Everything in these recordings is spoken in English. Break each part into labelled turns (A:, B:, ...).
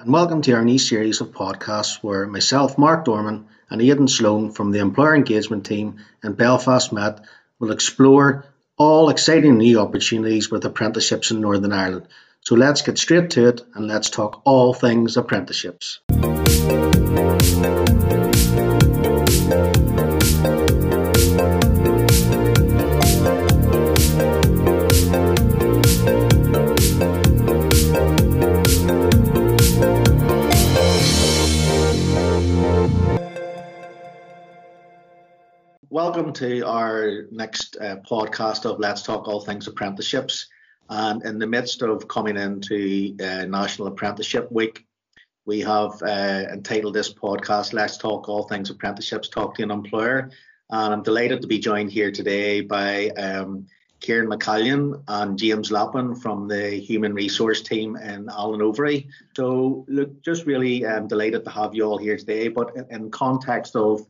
A: and welcome to our new series of podcasts where myself, Mark Dorman, and Aidan Sloane from the Employer Engagement Team in Belfast Met will explore all exciting new opportunities with apprenticeships in Northern Ireland. So let's get straight to it and let's talk all things apprenticeships. Welcome to our next uh, podcast of Let's Talk All Things Apprenticeships. And in the midst of coming into uh, National Apprenticeship Week, we have uh, entitled this podcast Let's Talk All Things Apprenticeships, Talk to an Employer. And I'm delighted to be joined here today by um, Ciaran McCallion and James Lappin from the Human Resource Team in Allen Overy. So, look, just really um, delighted to have you all here today. But in, in context of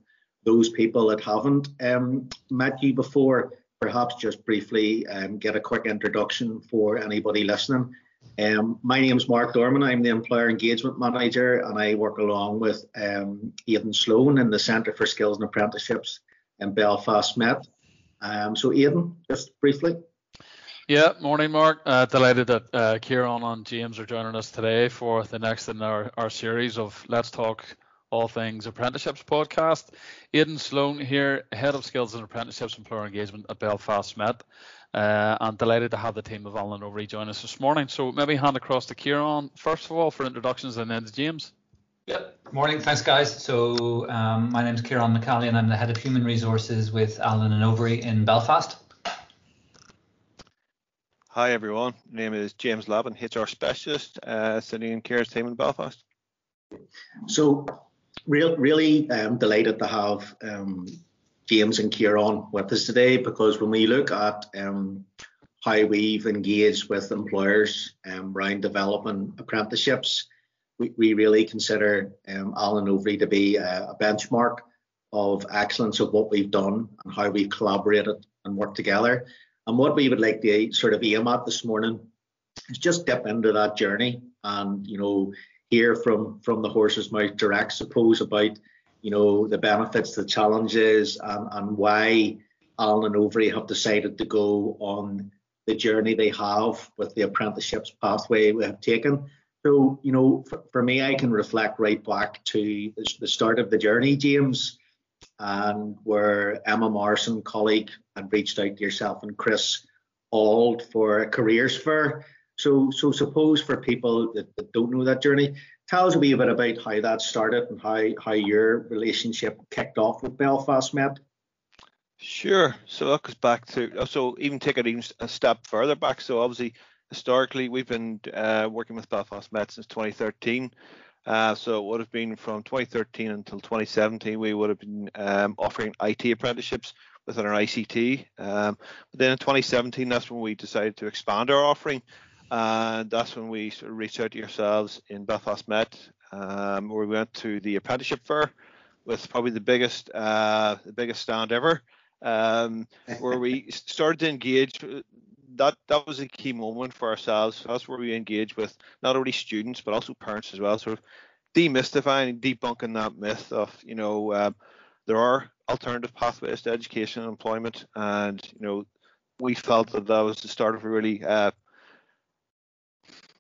A: those people that haven't um, met you before, perhaps just briefly um, get a quick introduction for anybody listening. Um, my name is Mark Dorman. I'm the Employer Engagement Manager and I work along with um, Aidan Sloane in the Centre for Skills and Apprenticeships in Belfast Met. Um, so, Aidan, just briefly.
B: Yeah, morning, Mark. Uh, delighted that uh, Ciaran and James are joining us today for the next in our, our series of Let's Talk all Things Apprenticeships podcast. Aidan Sloane here, Head of Skills and Apprenticeships Employer Engagement at Belfast Met. Uh, I'm delighted to have the team of Allen Overy join us this morning. So maybe hand across to Ciaran first of all for introductions and then to James.
C: Yep. Good morning. Thanks, guys. So um, my name is Ciaran McCallion. I'm the Head of Human Resources with Allen and Overy in Belfast.
D: Hi, everyone. My name is James Lappin, HR Specialist, uh, sitting in Ciaran's team in Belfast.
A: So real, really um, delighted to have um, James and Ciaran with us today because when we look at um, how we've engaged with employers um, around developing apprenticeships, we, we really consider um, Allen Overy to be a, a, benchmark of excellence of what we've done and how we've collaborated and worked together. And what we would like to sort of aim at this morning is just dip into that journey and, you know, hear from from the horse's mouth direct, suppose, about you know the benefits, the challenges, and, and why Allen and Overy have decided to go on the journey they have with the apprenticeships pathway we have taken. So, you know, for, for me, I can reflect right back to the start of the journey, James, and where Emma Morrison, colleague, had reached out to yourself and Chris Auld for a careers fair so, so suppose for people that, that don't know that journey, tell us a wee bit about how that started and how, how your relationship kicked off with Belfast Met.
D: Sure. So that goes back to so even take it even a step further back. So obviously historically we've been uh, working with Belfast Met since 2013. Uh, so it would have been from 2013 until 2017 we would have been um, offering IT apprenticeships within our ICT. Um, but then in 2017 that's when we decided to expand our offering and that's when we sort of reached out to yourselves in Belfast Met, um, where we went to the apprenticeship fair with probably the biggest uh, the biggest stand ever, um, where we started to engage. That that was a key moment for ourselves. That's where we engage with not only students but also parents as well, sort of demystifying, debunking that myth of you know um, there are alternative pathways to education and employment, and you know we felt that that was the start of a really uh,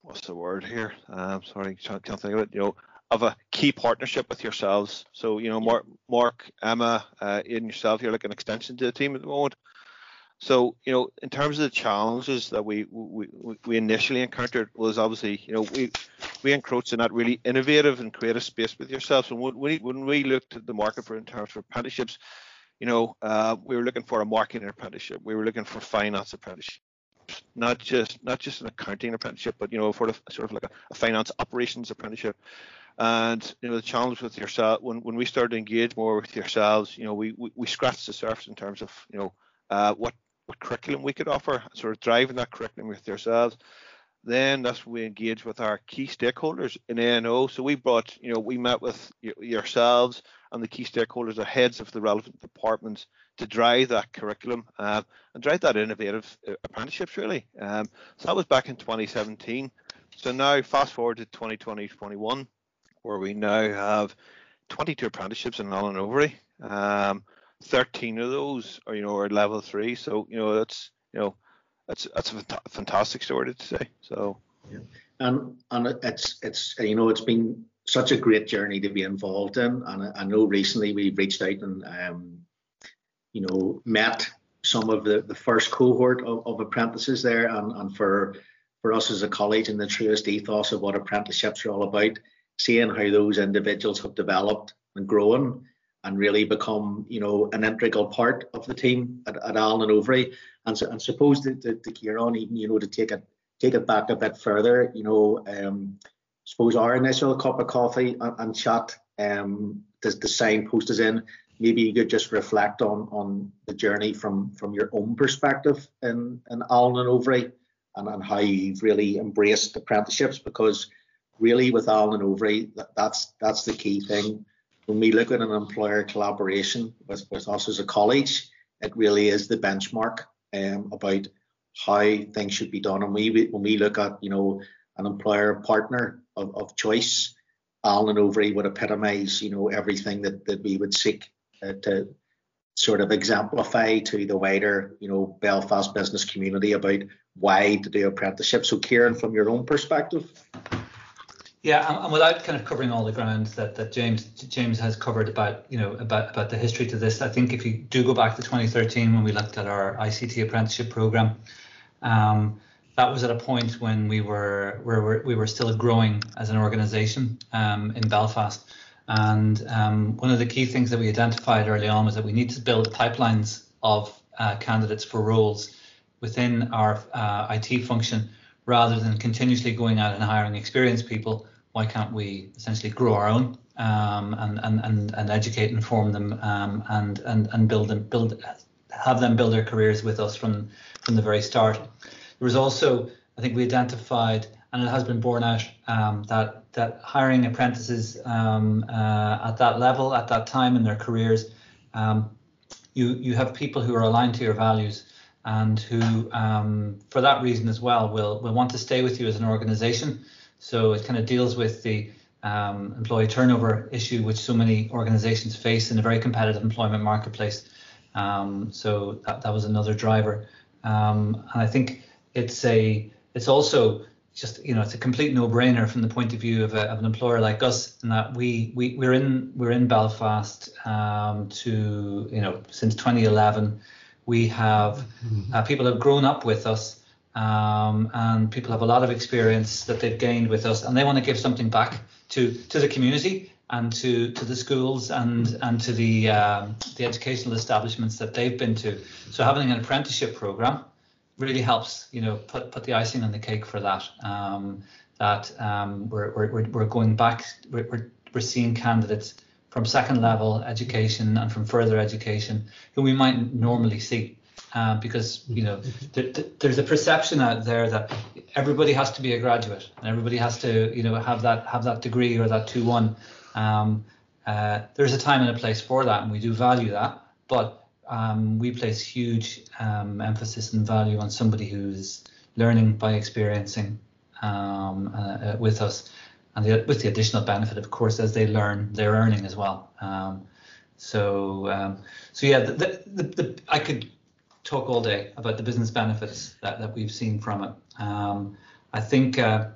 D: what's the word here? Um, sorry, can't, can't think of it. You know, of a key partnership with yourselves. So you know, Mark, Mark Emma, uh, yourself, you're like an extension to the team at the moment. So you know, in terms of the challenges that we we, we initially encountered was obviously you know we we encroached in that really innovative and creative space with yourselves. And when we when we looked at the market for in terms of apprenticeships, you know, uh, we were looking for a marketing apprenticeship, we were looking for finance apprenticeship, not just not just an accounting apprenticeship, but you know, sort of sort of like a, a finance operations apprenticeship. And you know, the challenge with yourself when, when we started to engage more with yourselves, you know, we, we, we scratched the surface in terms of you know uh, what what curriculum we could offer, sort of driving that curriculum with yourselves. Then that's when we engaged with our key stakeholders in A&O. So we brought, you know, we met with yourselves and the key stakeholders, are heads of the relevant departments, to drive that curriculum uh, and drive that innovative uh, apprenticeships really. Um, so that was back in 2017. So now fast forward to 2020-21, where we now have 22 apprenticeships in Allen Overy. Um, 13 of those are you know are level three. So you know that's you know that's that's a fantastic story to say. So
A: yeah. and and it's it's you know it's been such a great journey to be involved in, and I, I know recently we've reached out and um, you know met some of the, the first cohort of, of apprentices there, and, and for for us as a college and the truest ethos of what apprenticeships are all about, seeing how those individuals have developed and grown and really become, you know, an integral part of the team at, at Allen and Overy. And, so, and suppose to, to, to Ciaran, even, you know, to take it take it back a bit further, you know, um, suppose our initial cup of coffee and, and chat, um, the, the signpost is in. Maybe you could just reflect on on the journey from from your own perspective in in Allen and Overy and, and how you've really embraced apprenticeships because really with Allen and Overy, that, that's that's the key thing. When we look at an employer collaboration with, with us as a college, it really is the benchmark um, about how things should be done. And we when we look at you know an employer partner of, of choice, Allen and Overy would epitomise you know everything that, that we would seek uh, to sort of exemplify to the wider you know Belfast business community about why to do apprenticeships. So Ciaran, from your own perspective.
C: Yeah, and without kind of covering all the ground that, that James James has covered about you know about about the history to this, I think if you do go back to 2013 when we looked at our ICT apprenticeship program, um, that was at a point when we were where we were still growing as an organisation um, in Belfast, and um, one of the key things that we identified early on was that we need to build pipelines of uh, candidates for roles within our uh, IT function rather than continuously going out and hiring experienced people, why can't we essentially grow our own um, and, and, and, and educate and form them um, and, and, and build them, build, have them build their careers with us from, from the very start. There was also, I think we identified, and it has been borne out, um, that, that hiring apprentices um, uh, at that level, at that time in their careers, um, you, you have people who are aligned to your values and who, um, for that reason as well, will will want to stay with you as an organisation. So it kind of deals with the um, employee turnover issue, which so many organisations face in a very competitive employment marketplace. Um, so that, that was another driver, um, and I think it's a it's also just you know it's a complete no-brainer from the point of view of, a, of an employer like us in that we, we we're in we're in Belfast um, to you know since 2011 we have mm-hmm. uh, people have grown up with us, um, and people have a lot of experience that they've gained with us, and they want to give something back to to the community and to to the schools and and to the um, the educational establishments that they've been to. So having an apprenticeship program really helps, you know, put put the icing on the cake for that. Um, that um, we're, we're we're going back, we're we're, we're seeing candidates from second level education and from further education who we might normally see. Uh, because you know th- th- there's a perception out there that everybody has to be a graduate and everybody has to you know have that have that degree or that 2-1 um, uh, there's a time and a place for that and we do value that but um, we place huge um, emphasis and value on somebody who's learning by experiencing um, uh, uh with us and the, with the additional benefit, of course, as they learn, they're earning as well. Um, so, um, so yeah, the, the, I could talk all day about the business benefits that, that we've seen from it. Um, I think uh,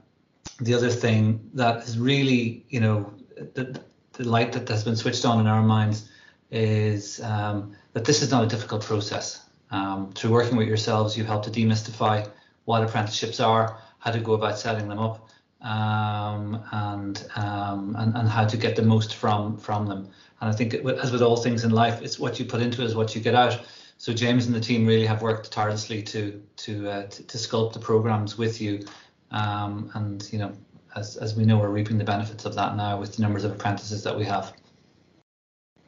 C: the other thing that is really, you know, the, the light that has been switched on in our minds is um, that this is not a difficult process. Um, through working with yourselves, you've helped to demystify what apprenticeships are, how to go about setting them up, um, and, um, and and how to get the most from from them. And I think as with all things in life, it's what you put into it is what you get out. So James and the team really have worked tirelessly to to uh, to, to, sculpt the programs with you, um, and you know as as we know we're reaping the benefits of that now with the numbers of apprentices that we have.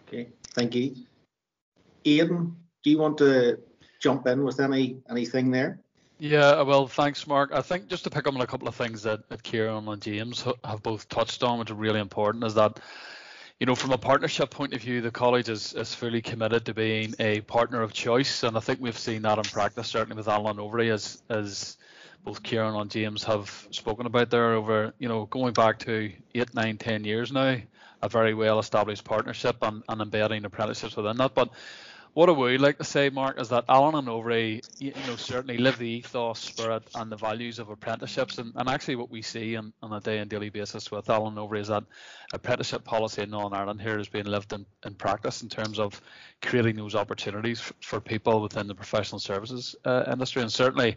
A: Okay, thank you. Ian, do you want to jump in with any anything there?
B: Yeah, well, thanks, Mark. I think just to pick up on a couple of things that, that Ciaran and James have both touched on, which are really important, is that, you know, from a partnership point of view, the college is, is fully committed to being a partner of choice, and I think we've seen that in practice, certainly with Allen Overy, as as both Ciaran and James have spoken about there over, you know, going back to eight, nine, ten years now, a very well established partnership and, and embedding apprenticeships within that. But what I would like to say, Mark, is that Allen and Overy, you know, certainly live the ethos, spirit, and the values of apprenticeships. And, and actually, what we see on, on a day and daily basis with Allen and Overy is that apprenticeship policy in Northern Ireland here is being lived in, in practice in terms of creating those opportunities for, for people within the professional services uh, industry. And certainly,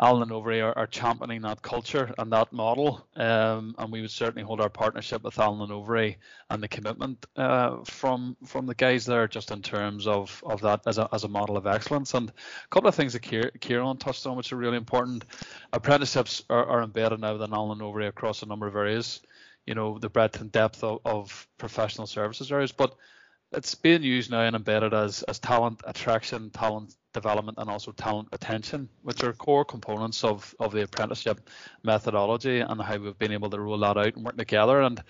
B: Allen and Overy are, are, championing that culture and that model, um, and we would certainly hold our partnership with Allen and Overy and the commitment uh, from from the guys there, just in terms of of that as a as a model of excellence. And a couple of things that Ciaran touched on, which are really important. Apprenticeships are, are embedded now within Allen and Overy across a number of areas. You know the breadth and depth of, of professional services areas, but it's being used now and embedded as as talent attraction, talent development, and also talent retention, which are core components of of the apprenticeship methodology and how we've been able to roll that out and work together. And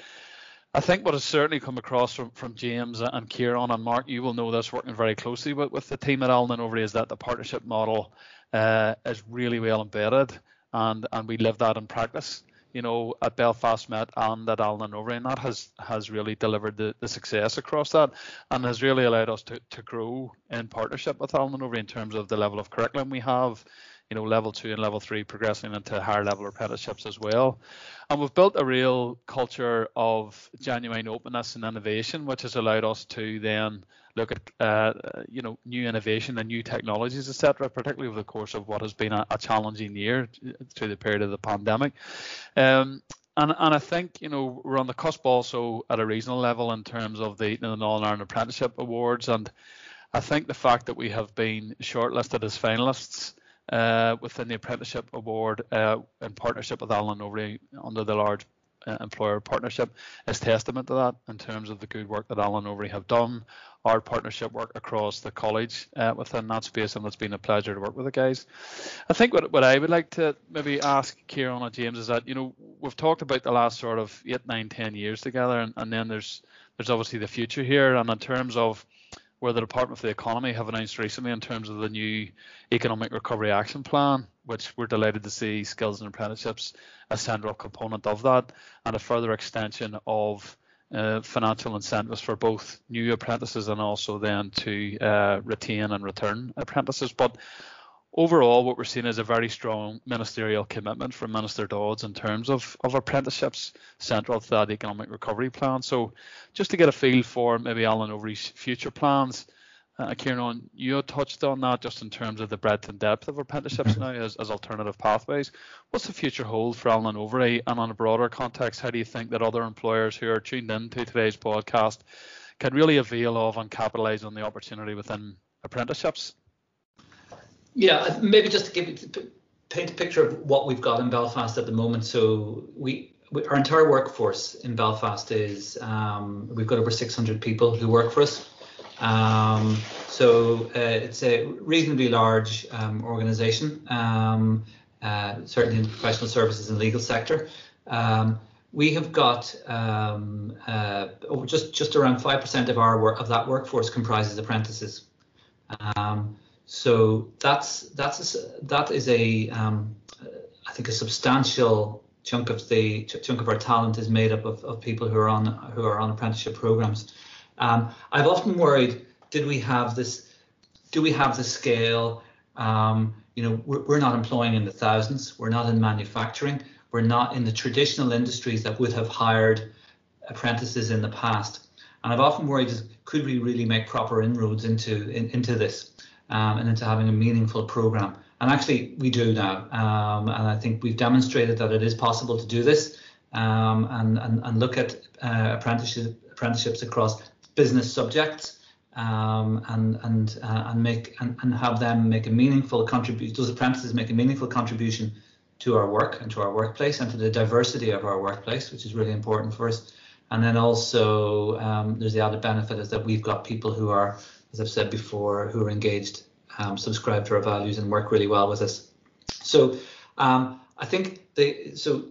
B: I think what has certainly come across from, from James and Ciaran and Mark, you will know this working very closely with, with the team at Allen and Overy, is that the partnership model uh, is really well embedded and, and we live that in practice you know, at Belfast Met and at Allen and and that has has really delivered the, the success across that, and has really allowed us to, to grow in partnership with Allen and Overy in terms of the level of curriculum we have, you know, level two and level three progressing into higher level apprenticeships as well. And we've built a real culture of genuine openness and innovation, which has allowed us to then look at uh, you know new innovation and new technologies, etc. Particularly over the course of what has been a, a challenging year through the period of the pandemic. Um, and, and I think you know we're on the cusp also at a regional level in terms of the, the Northern Ireland Apprenticeship Awards, and I think the fact that we have been shortlisted as finalists uh, within the Apprenticeship Award uh, in partnership with Allen Overy under the large uh, employer partnership is testament to that in terms of the good work that Allen Overy have done, our partnership work across the college uh, within that space, and it's been a pleasure to work with the guys. I think what, what I would like to maybe ask Ciaran and James is that you know we've talked about the last sort of eight, nine, ten years together, and, and then there's there's obviously the future here, and in terms of where the Department for the Economy have announced recently in terms of the new Economic Recovery Action Plan, which we're delighted to see skills and apprenticeships a central component of that, and a further extension of uh, financial incentives for both new apprentices and also then to uh, retain and return apprentices. But overall, what we're seeing is a very strong ministerial commitment from Minister Dodds in terms of, of apprenticeships central to that economic recovery plan. So, just to get a feel for maybe Allen Overy's future plans, uh, Ciaran, you touched on that just in terms of the breadth and depth of apprenticeships mm-hmm. now as, as alternative pathways. What's the future hold for Allen Overy? And on a broader context, how do you think that other employers who are tuned in to today's podcast can really avail of and capitalise on the opportunity within apprenticeships?
C: Yeah, maybe just to give paint a picture of what we've got in Belfast at the moment. So we, we our entire workforce in Belfast is um, we've got over 600 people who work for us. Um, so uh, it's a reasonably large um, organisation, um, uh, certainly in the professional services and legal sector. Um, we have got um, uh, just just around five percent of our work of that workforce comprises apprentices. Um, so that's that's a, that is a I think a substantial chunk of the chunk of our talent is made up of, of people who are on who are on apprenticeship programs. Um, I've often worried, did we have this? Do we have the scale? Um, you know, we're, we're not employing in the thousands. We're not in manufacturing. We're not in the traditional industries that would have hired apprentices in the past. And I've often worried, could we really make proper inroads into in, into this um, and into having a meaningful program? And actually, we do now. Um, and I think we've demonstrated that it is possible to do this um, and, and, and look at uh, apprenticeship, apprenticeships across business subjects um, and and uh, and make and, and have them make a meaningful contribution. Those apprentices make a meaningful contribution to our work and to our workplace and to the diversity of our workplace, which is really important for us. And then also um, there's the added benefit is that we've got people who are, as I've said before, who are engaged, um, subscribe to our values, and work really well with us. So um, I think the so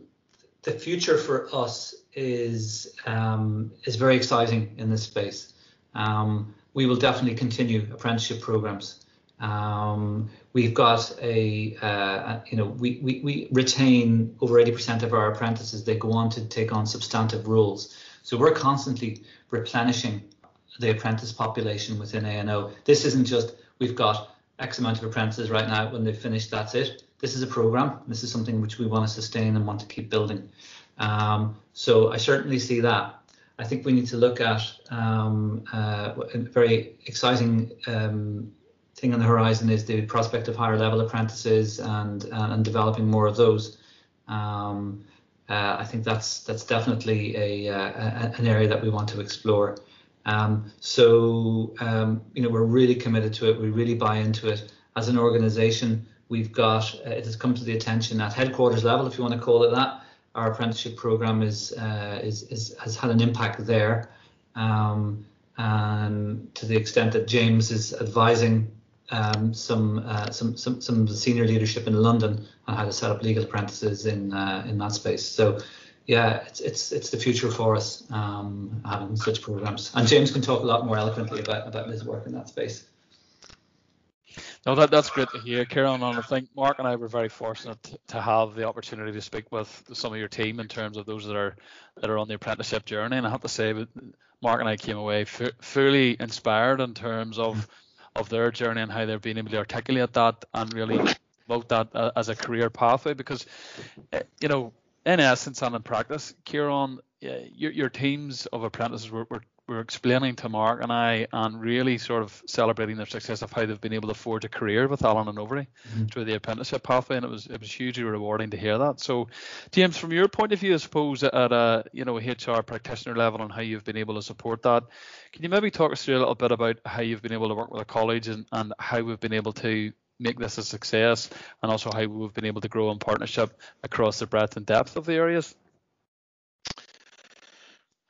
C: the future for us is um, is very exciting in this space. Um, we will definitely continue apprenticeship programs. Um, we've got a, uh, you know, we, we, we retain over 80% of our apprentices. They go on to take on substantive roles. So we're constantly replenishing the apprentice population within A&O. This isn't just we've got X amount of apprentices right now. When they've finished, that's it. This is a program. This is something which we want to sustain and want to keep building. Um, so I certainly see that. I think we need to look at um, uh, a very exciting um, thing on the horizon is the prospect of higher level apprentices and and developing more of those. Um, uh, I think that's that's definitely a, uh, a, an area that we want to explore. Um, so um, you know we're really committed to it. We really buy into it as an organisation. We've got uh, it has come to the attention at headquarters level, if you want to call it that. Our apprenticeship program is uh, is, is has had an impact there, um, and to the extent that James is advising um, some, uh, some some some senior leadership in London on how to set up legal apprentices in uh, in that space. So yeah, it's it's it's the future for us um, having such programs. And James can talk a lot more eloquently about about his work in that space.
B: No, that, that's great to hear, Ciaran. And I think Mark and I were very fortunate to have the opportunity to speak with some of your team in terms of those that are that are on the apprenticeship journey. And I have to say, Mark and I came away f- fully inspired in terms of of their journey and how they've been able to articulate that and really promote that uh, as a career pathway. Because, uh, you know, in essence and in practice, Ciaran, your, your teams of apprentices were, were were explaining to Mark and I and really sort of celebrating their success of how they've been able to forge a career with Allen and Overy mm-hmm. through the apprenticeship pathway and it was it was hugely rewarding to hear that. So James, from your point of view, I suppose at a you know a HR practitioner level and how you've been able to support that, can you maybe talk us through a little bit about how you've been able to work with a college and, and how we've been able to make this a success and also how we've been able to grow in partnership across the breadth and depth of the areas?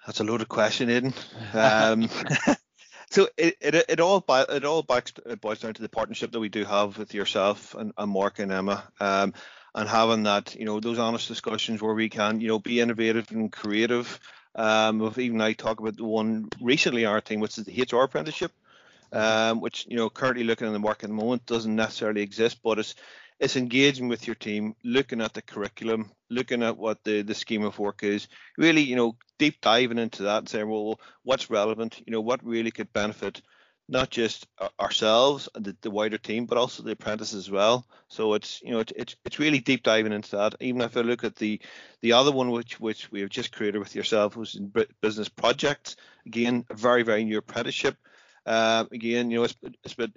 D: That's a loaded question, Aidan. Um, so it, it, it all it all backs, it boils down to the partnership that we do have with yourself and, and Mark and Emma, um, and having that you know those honest discussions where we can you know be innovative and creative. Um, even I talk about the one recently our team, which is the HR apprenticeship, um, which you know currently looking in the market at the moment doesn't necessarily exist, but it's it's engaging with your team, looking at the curriculum, looking at what the, the scheme of work is, really, you know, deep diving into that and saying, well, what's relevant, you know, what really could benefit not just ourselves and the, the wider team, but also the apprentices as well. So it's you know it's, it's it's really deep diving into that. Even if I look at the the other one which which we have just created with yourself was in business projects. Again, a very very new apprenticeship. Uh, again, you know it's it's been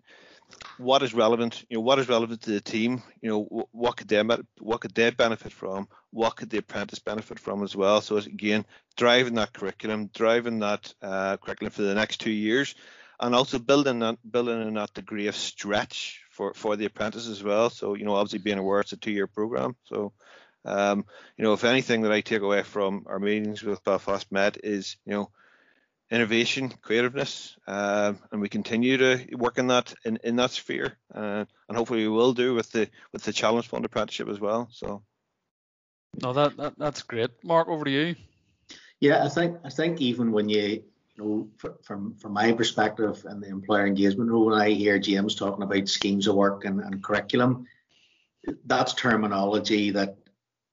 D: what is relevant, you know, what is relevant to the team, you know, what could they what could they benefit from, what could the apprentice benefit from as well. So again, driving that curriculum, driving that uh, curriculum for the next two years, and also building that building in that degree of stretch for for the apprentice as well. So you know, obviously being aware it's a two year program. So um, you know, if anything that I take away from our meetings with Belfast Met is, you know, innovation, creativeness, uh, and we continue to work in that in, in that sphere, uh, and hopefully we will do with the with the challenge fund apprenticeship as well. So,
B: no, that, that that's great. Mark, over to you.
A: Yeah, I think I think even when you you know from from my perspective and the employer engagement role, when I hear James talking about schemes of work and, and curriculum, that's terminology that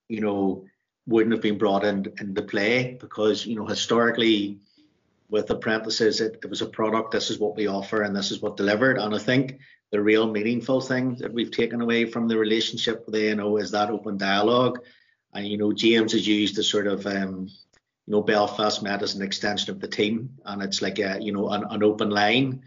A: you know wouldn't have been brought in, into play because you know historically with apprentices, it, it was a product. This is what we offer, and this is what delivered. And I think the real meaningful thing that we've taken away from the relationship with A&O is that open dialogue. And you know, James has used the sort of um, you know Belfast Met as an extension of the team, and it's like a you know an, an open line.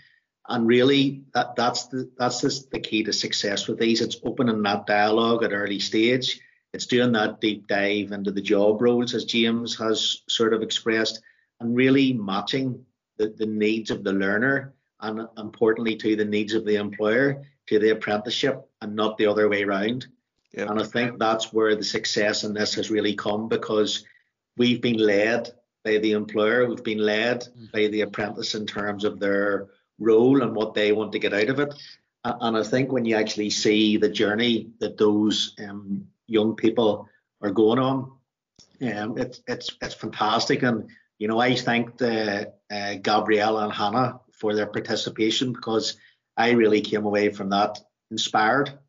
A: And really, that that's the that's the key to success with these. It's opening that dialogue at early stage. It's doing that deep dive into the job roles, as James has sort of expressed and really matching the, the needs of the learner and importantly to the needs of the employer to the apprenticeship and not the other way around. Yep. And I think that's where the success in this has really come because we've been led by the employer, we've been led mm. by the apprentice in terms of their role and what they want to get out of it. And I think when you actually see the journey that those um, young people are going on, um, it's it's it's fantastic. And you know, I thanked uh, uh, Gabrielle and Hannah for their participation because I really came away from that inspired.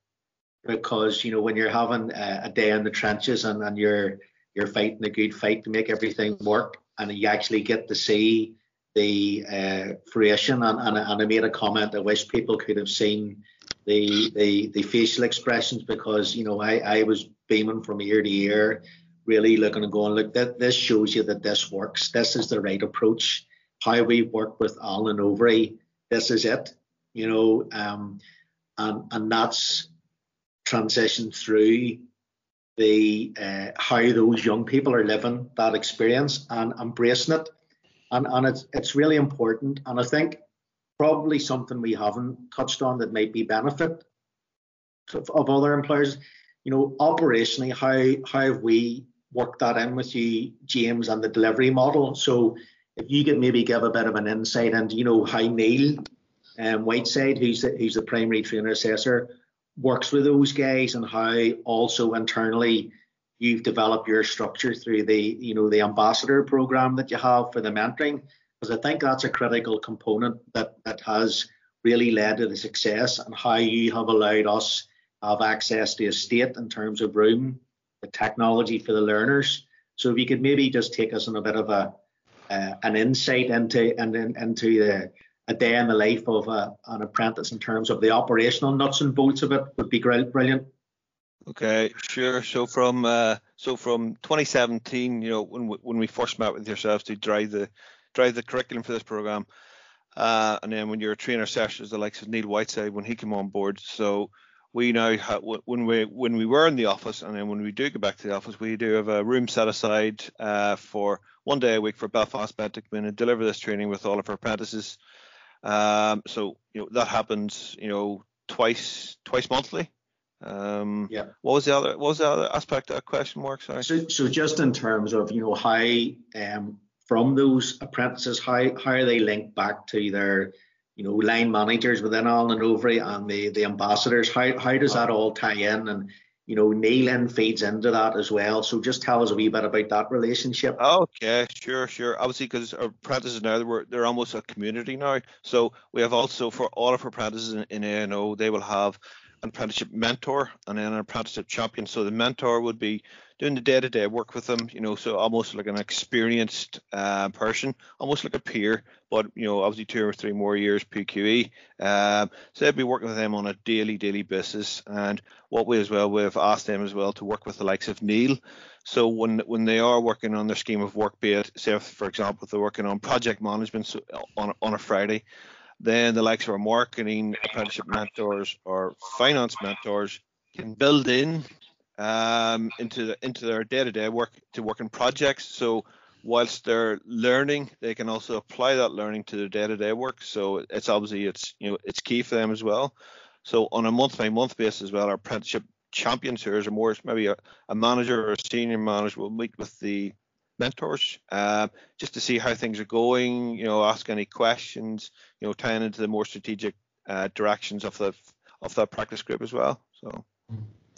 A: Because you know when you're having a, a day in the trenches and, and you're you're fighting a good fight to make everything work and you actually get to see the uh, fruition and, and, and I made a comment I wish people could have seen the the, the facial expressions because you know I, I was beaming from ear to ear really looking and going look that this shows you that this works. This is the right approach. How we work with Allen Overy this is it you know um, and and that's transition through the uh, how those young people are living that experience and embracing it. And and it's it's really important. And I think probably something we haven't touched on that might be benefit of, of other employers you know operationally how how have we worked that in with you James and the delivery model. So if you could maybe give a bit of an insight into you know how Neil um, Whiteside who's the, who's the primary trainer assessor works with those guys and how also internally you've developed your structure through the you know the ambassador program that you have for the mentoring. Because I think that's a critical component that that has really led to the success and how you have allowed us have access to a state in terms of room, the technology for the learners. So if you could maybe just take us on a bit of a uh, an insight into and in, into the a day in the life of a, an apprentice in terms of the operational nuts and bolts of it would be great, brilliant.
D: Okay, sure. So from uh, so from 2017, you know, when we, when we first met with yourselves to drive the drive the curriculum for this program, uh, and then when you're a trainer sessions, the likes of Neil Whiteside when he came on board. So we now have, when we when we were in the office, and then when we do go back to the office, we do have a room set aside uh, for one day a week for Belfast Met to come in and deliver this training with all of our apprentices. Um, so you know that happens, you know, twice twice monthly. Um, yeah. What was the other what was the other aspect of that question mark? Sorry.
A: So, so just in terms of you know how um, from those apprentices, how how are they linked back to their you know line managers within Allen Overy and the the ambassadors? How how does that all tie in and you know, Neil in feeds into that as well. So just tell us a wee bit about that relationship.
D: Okay, sure, sure. Obviously, because our apprentices now they're, they're almost a community now. So we have also for all of our apprentices in, in A&O, they will have an apprenticeship mentor and then an apprenticeship champion. So the mentor would be doing the day-to-day work with them, you know, so almost like an experienced uh, person, almost like a peer, but you know, obviously two or three more years PQE. Um, so they'd be working with them on a daily, daily basis. And what we as well, we've asked them as well to work with the likes of Neil. So when when they are working on their scheme of work, be it say for example, they're working on project management on on a Friday, then the likes of our marketing apprenticeship mentors or finance mentors can build in um, into the, into their day-to-day work to work in projects. So whilst they're learning, they can also apply that learning to their day-to-day work. So it's obviously it's you know it's key for them as well. So on a month-by-month basis as well, our apprenticeship champions here are more maybe a, a, manager or a senior manager will meet with the mentors uh, just to see how things are going. You know, ask any questions. You know, tying into the more strategic uh, directions of the of that practice group as well. So.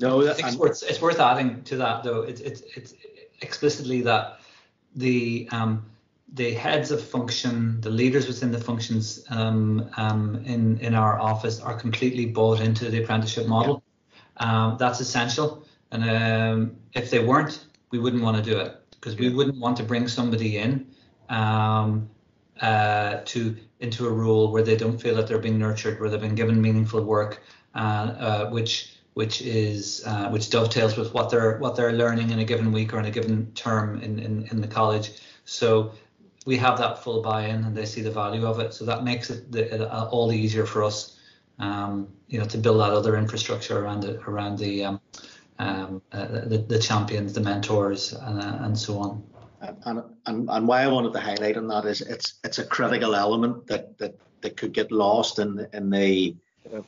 C: No, I think it's worth, it's worth adding to that though. It's it's it's explicitly that the um, the heads of function, the leaders within the functions um, um, in in our office are completely bought into the apprenticeship model. Yeah. Um, that's essential, and um, if they weren't, we wouldn't want to do it because we wouldn't want to bring somebody in um, uh, to into a role where they don't feel that they're being nurtured, where they've been given meaningful work, uh, uh, which which is uh, which dovetails with what they're what they're learning in a given week or in a given term in, in, in the college. So we have that full buy-in and they see the value of it. So that makes it, the, uh, all the easier for us, um, you know, to build that other infrastructure around it, around the um, um, uh, the, the, champions, the mentors, and, uh, and so on.
A: And, and and why I wanted to highlight on that is it's it's a critical element that that, that could get lost in in the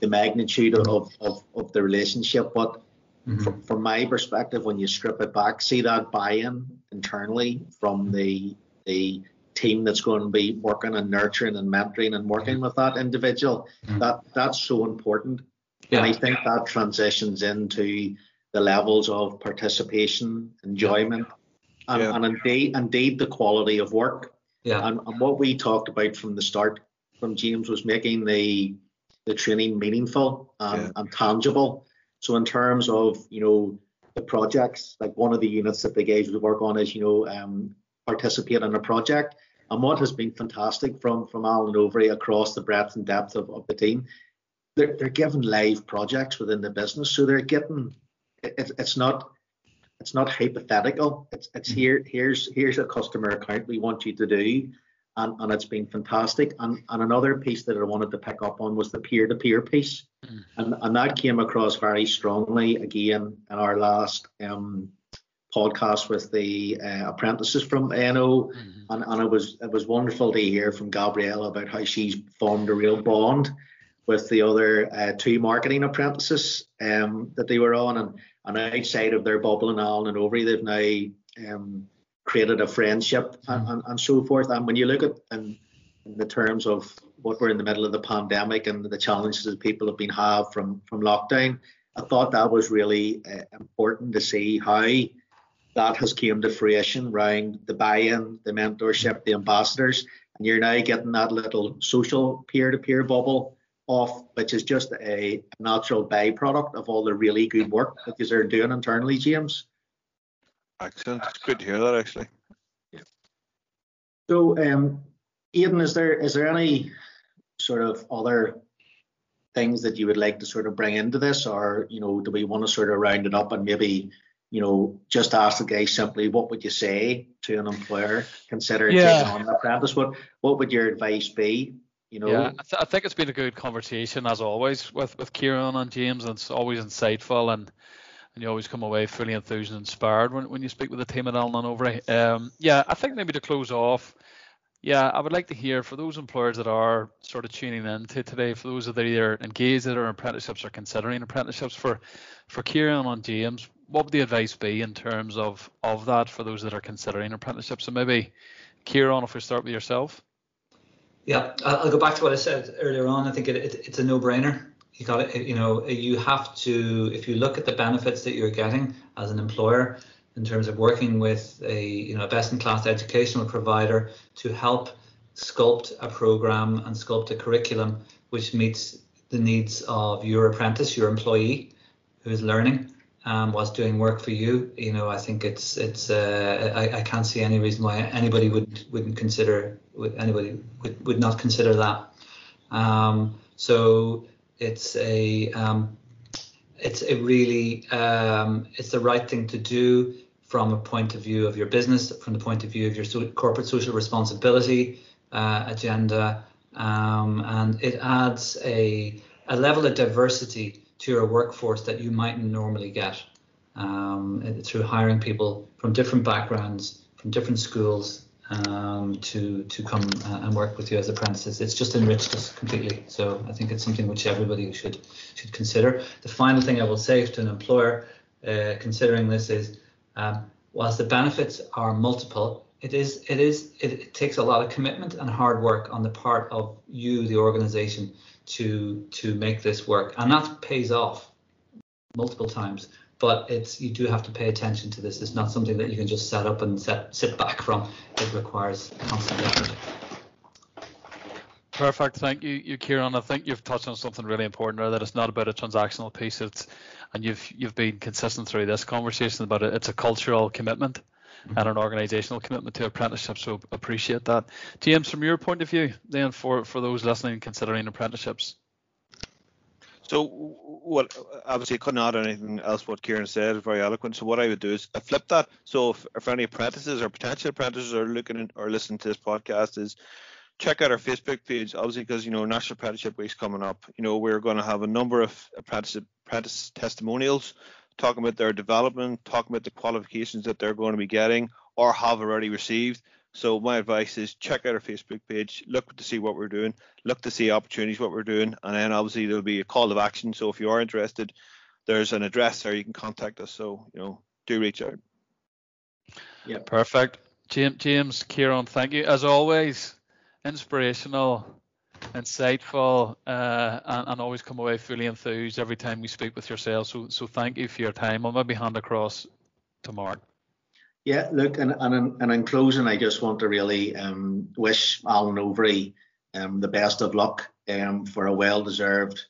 A: the magnitude of, of, of the relationship. But mm-hmm. from, from my perspective, when you strip it back, see that buy-in internally from the the team that's going to be working and nurturing and mentoring and working with that individual. Mm-hmm. That that's so important. Yeah. And I think that transitions into the levels of participation, enjoyment, and, yeah. and indeed indeed the quality of work. Yeah. And, and what we talked about from the start from James was making the the training meaningful and, yeah. and tangible. So in terms of you know the projects, like one of the units that the guys would work on is you know um, participate in a project. And what has been fantastic from from Allen Overy across the breadth and depth of, of the team, they're they're given live projects within the business, so they're getting it, it's not it's not hypothetical. It's it's mm-hmm. here here's here's a customer account we want you to do, and, and it's been fantastic. And and another piece that I wanted to pick up on was the peer to peer piece, mm. and and that came across very strongly again in our last um podcast with the uh, apprentices from A&O, mm-hmm. and, and it was it was wonderful to hear from Gabrielle about how she's formed a real bond with the other uh, two marketing apprentices um, that they were on, and, and outside of their bubble and Allen and Overy, they've now um, created a friendship and, mm-hmm. and, and, so forth. And when you look at in, in the terms of what we're in the middle of the pandemic and the challenges that people have been have from from lockdown, I thought that was really uh, important to see how that has came to fruition around the buy-in, the mentorship, the ambassadors, and you're now getting that little social peer-to-peer bubble off, which is just a natural byproduct of all the really good work that you are doing internally, James.
D: Excellent. It's good to hear that actually.
A: Yeah. So, um, Aidan, is there is there any sort of other things that you would like to sort of bring into this, or you know, do we want to sort of round it up and maybe you know, just ask the guy simply, what would you say to an employer considering yeah. taking on an apprentice? What what would your advice be? You know?
B: Yeah, I, th- I, think it's been a good conversation as always with with Ciaran and James, and it's always insightful and and you always come away fully enthused and inspired when, when you speak with the team at Allen and Overy. Um, yeah, I think maybe to close off, yeah, I would like to hear for those employers that are sort of tuning in to today, for those that are either engaged in apprenticeships or considering apprenticeships, for for Ciaran and James, what would the advice be in terms of of that for those that are considering apprenticeships? So maybe, Ciaran, if we start with yourself.
C: Yeah, I'll go back to what I said earlier on. I think it, it, it's a no-brainer. You got. You know, you have to. If you look at the benefits that you're getting as an employer in terms of working with a you know best-in-class educational provider to help sculpt a program and sculpt a curriculum which meets the needs of your apprentice, your employee who is learning um, was doing work for you, you know, I think it's it's uh, I, I can't see any reason why anybody would wouldn't consider anybody would, would not consider that. Um, so it's a um, it's a really um, it's the right thing to do from a point of view of your business, from the point of view of your so- corporate social responsibility uh, agenda, um, and it adds a a level of diversity to your workforce that you mightn't normally get um, through hiring people from different backgrounds, from different schools um, to to come uh, and work with you as apprentices. It's just enriched us completely. So I think it's something which everybody should should consider. The final thing I will say to an employer uh, considering this is, um, whilst the benefits are multiple, it is it is it, it takes a lot of commitment and hard work on the part of you, the organisation, to to make this work, and that pays off multiple times. But it's you do have to pay attention to this. It's not something that you can just set up and set, sit back from. It requires constant effort.
B: Perfect. Thank you, you Ciaran. I think you've touched on something really important there. That it's not about a transactional piece. It's and you've you've been consistent through this conversation about it. It's a cultural commitment mm-hmm. and an organisational commitment to apprenticeship. So appreciate that. James, from your point of view, then for for those listening considering apprenticeships.
D: So what obviously I couldn't add anything else what Ciaran said, very eloquent. So what I would do is I flip that. So if, if any apprentices or potential apprentices are looking or listening to this podcast is check out our Facebook page, obviously because you know National Apprenticeship Week's coming up. You know we're going to have a number of apprentice apprentice testimonials talking about their development, talking about the qualifications that they're going to be getting or have already received. So my advice is check out our Facebook page, look to see what we're doing, look to see opportunities what we're doing, and then obviously there'll be a call of action. So if you are interested, there's an address there you can contact us. So you know, do reach out.
B: Yeah, perfect. James, James, Ciaran, thank you as always. Inspirational insightful, uh, and, and, always come away fully enthused every time we speak with yourself. So, so thank you for your time. I'll maybe hand across to Mark.
A: Yeah, look, and, and, in, and in closing, I just want to really um, wish Allen Overy um, the best of luck um, for a well-deserved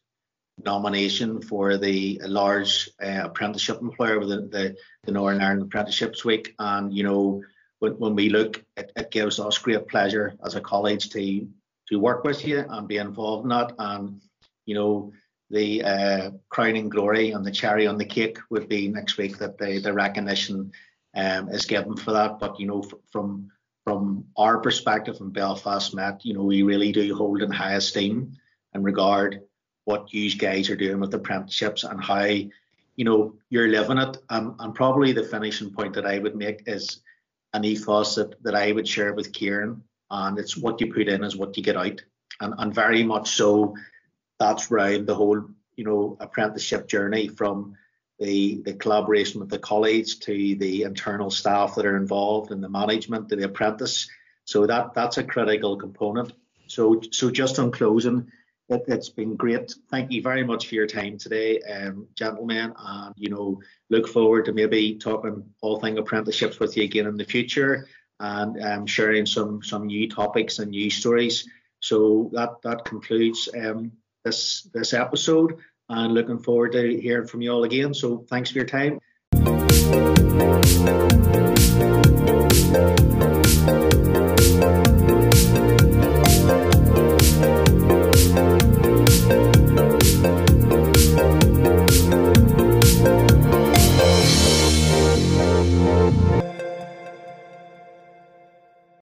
A: nomination for the large uh, apprenticeship employer with the, the, the, Northern Ireland Apprenticeships Week. And, you know, when, when we look, it, it gives us great pleasure as a college to to work with you and be involved in that. And, you know, the uh, crowning glory and the cherry on the cake would be next week that the, the recognition um, is given for that. But, you know, f- from from our perspective in Belfast Met, you know, we really do hold in high esteem and regard what you guys are doing with apprenticeships and how, you know, you're living it. Um, and probably the finishing point that I would make is an ethos that, that I would share with Ciaran. And it's what you put in is what you get out. And, and very much so, that's around the whole, you know, apprenticeship journey from the, the collaboration with the college to the internal staff that are involved in the management to the apprentice. So that that's a critical component. So so just on closing, it, has been great. Thank you very much for your time today, um, gentlemen, and you know look forward to maybe talking all thing apprenticeships with you again in the future and um, sharing some some new topics and new stories. So that that concludes um, this this episode and looking forward to hearing from you all again. So thanks for your time.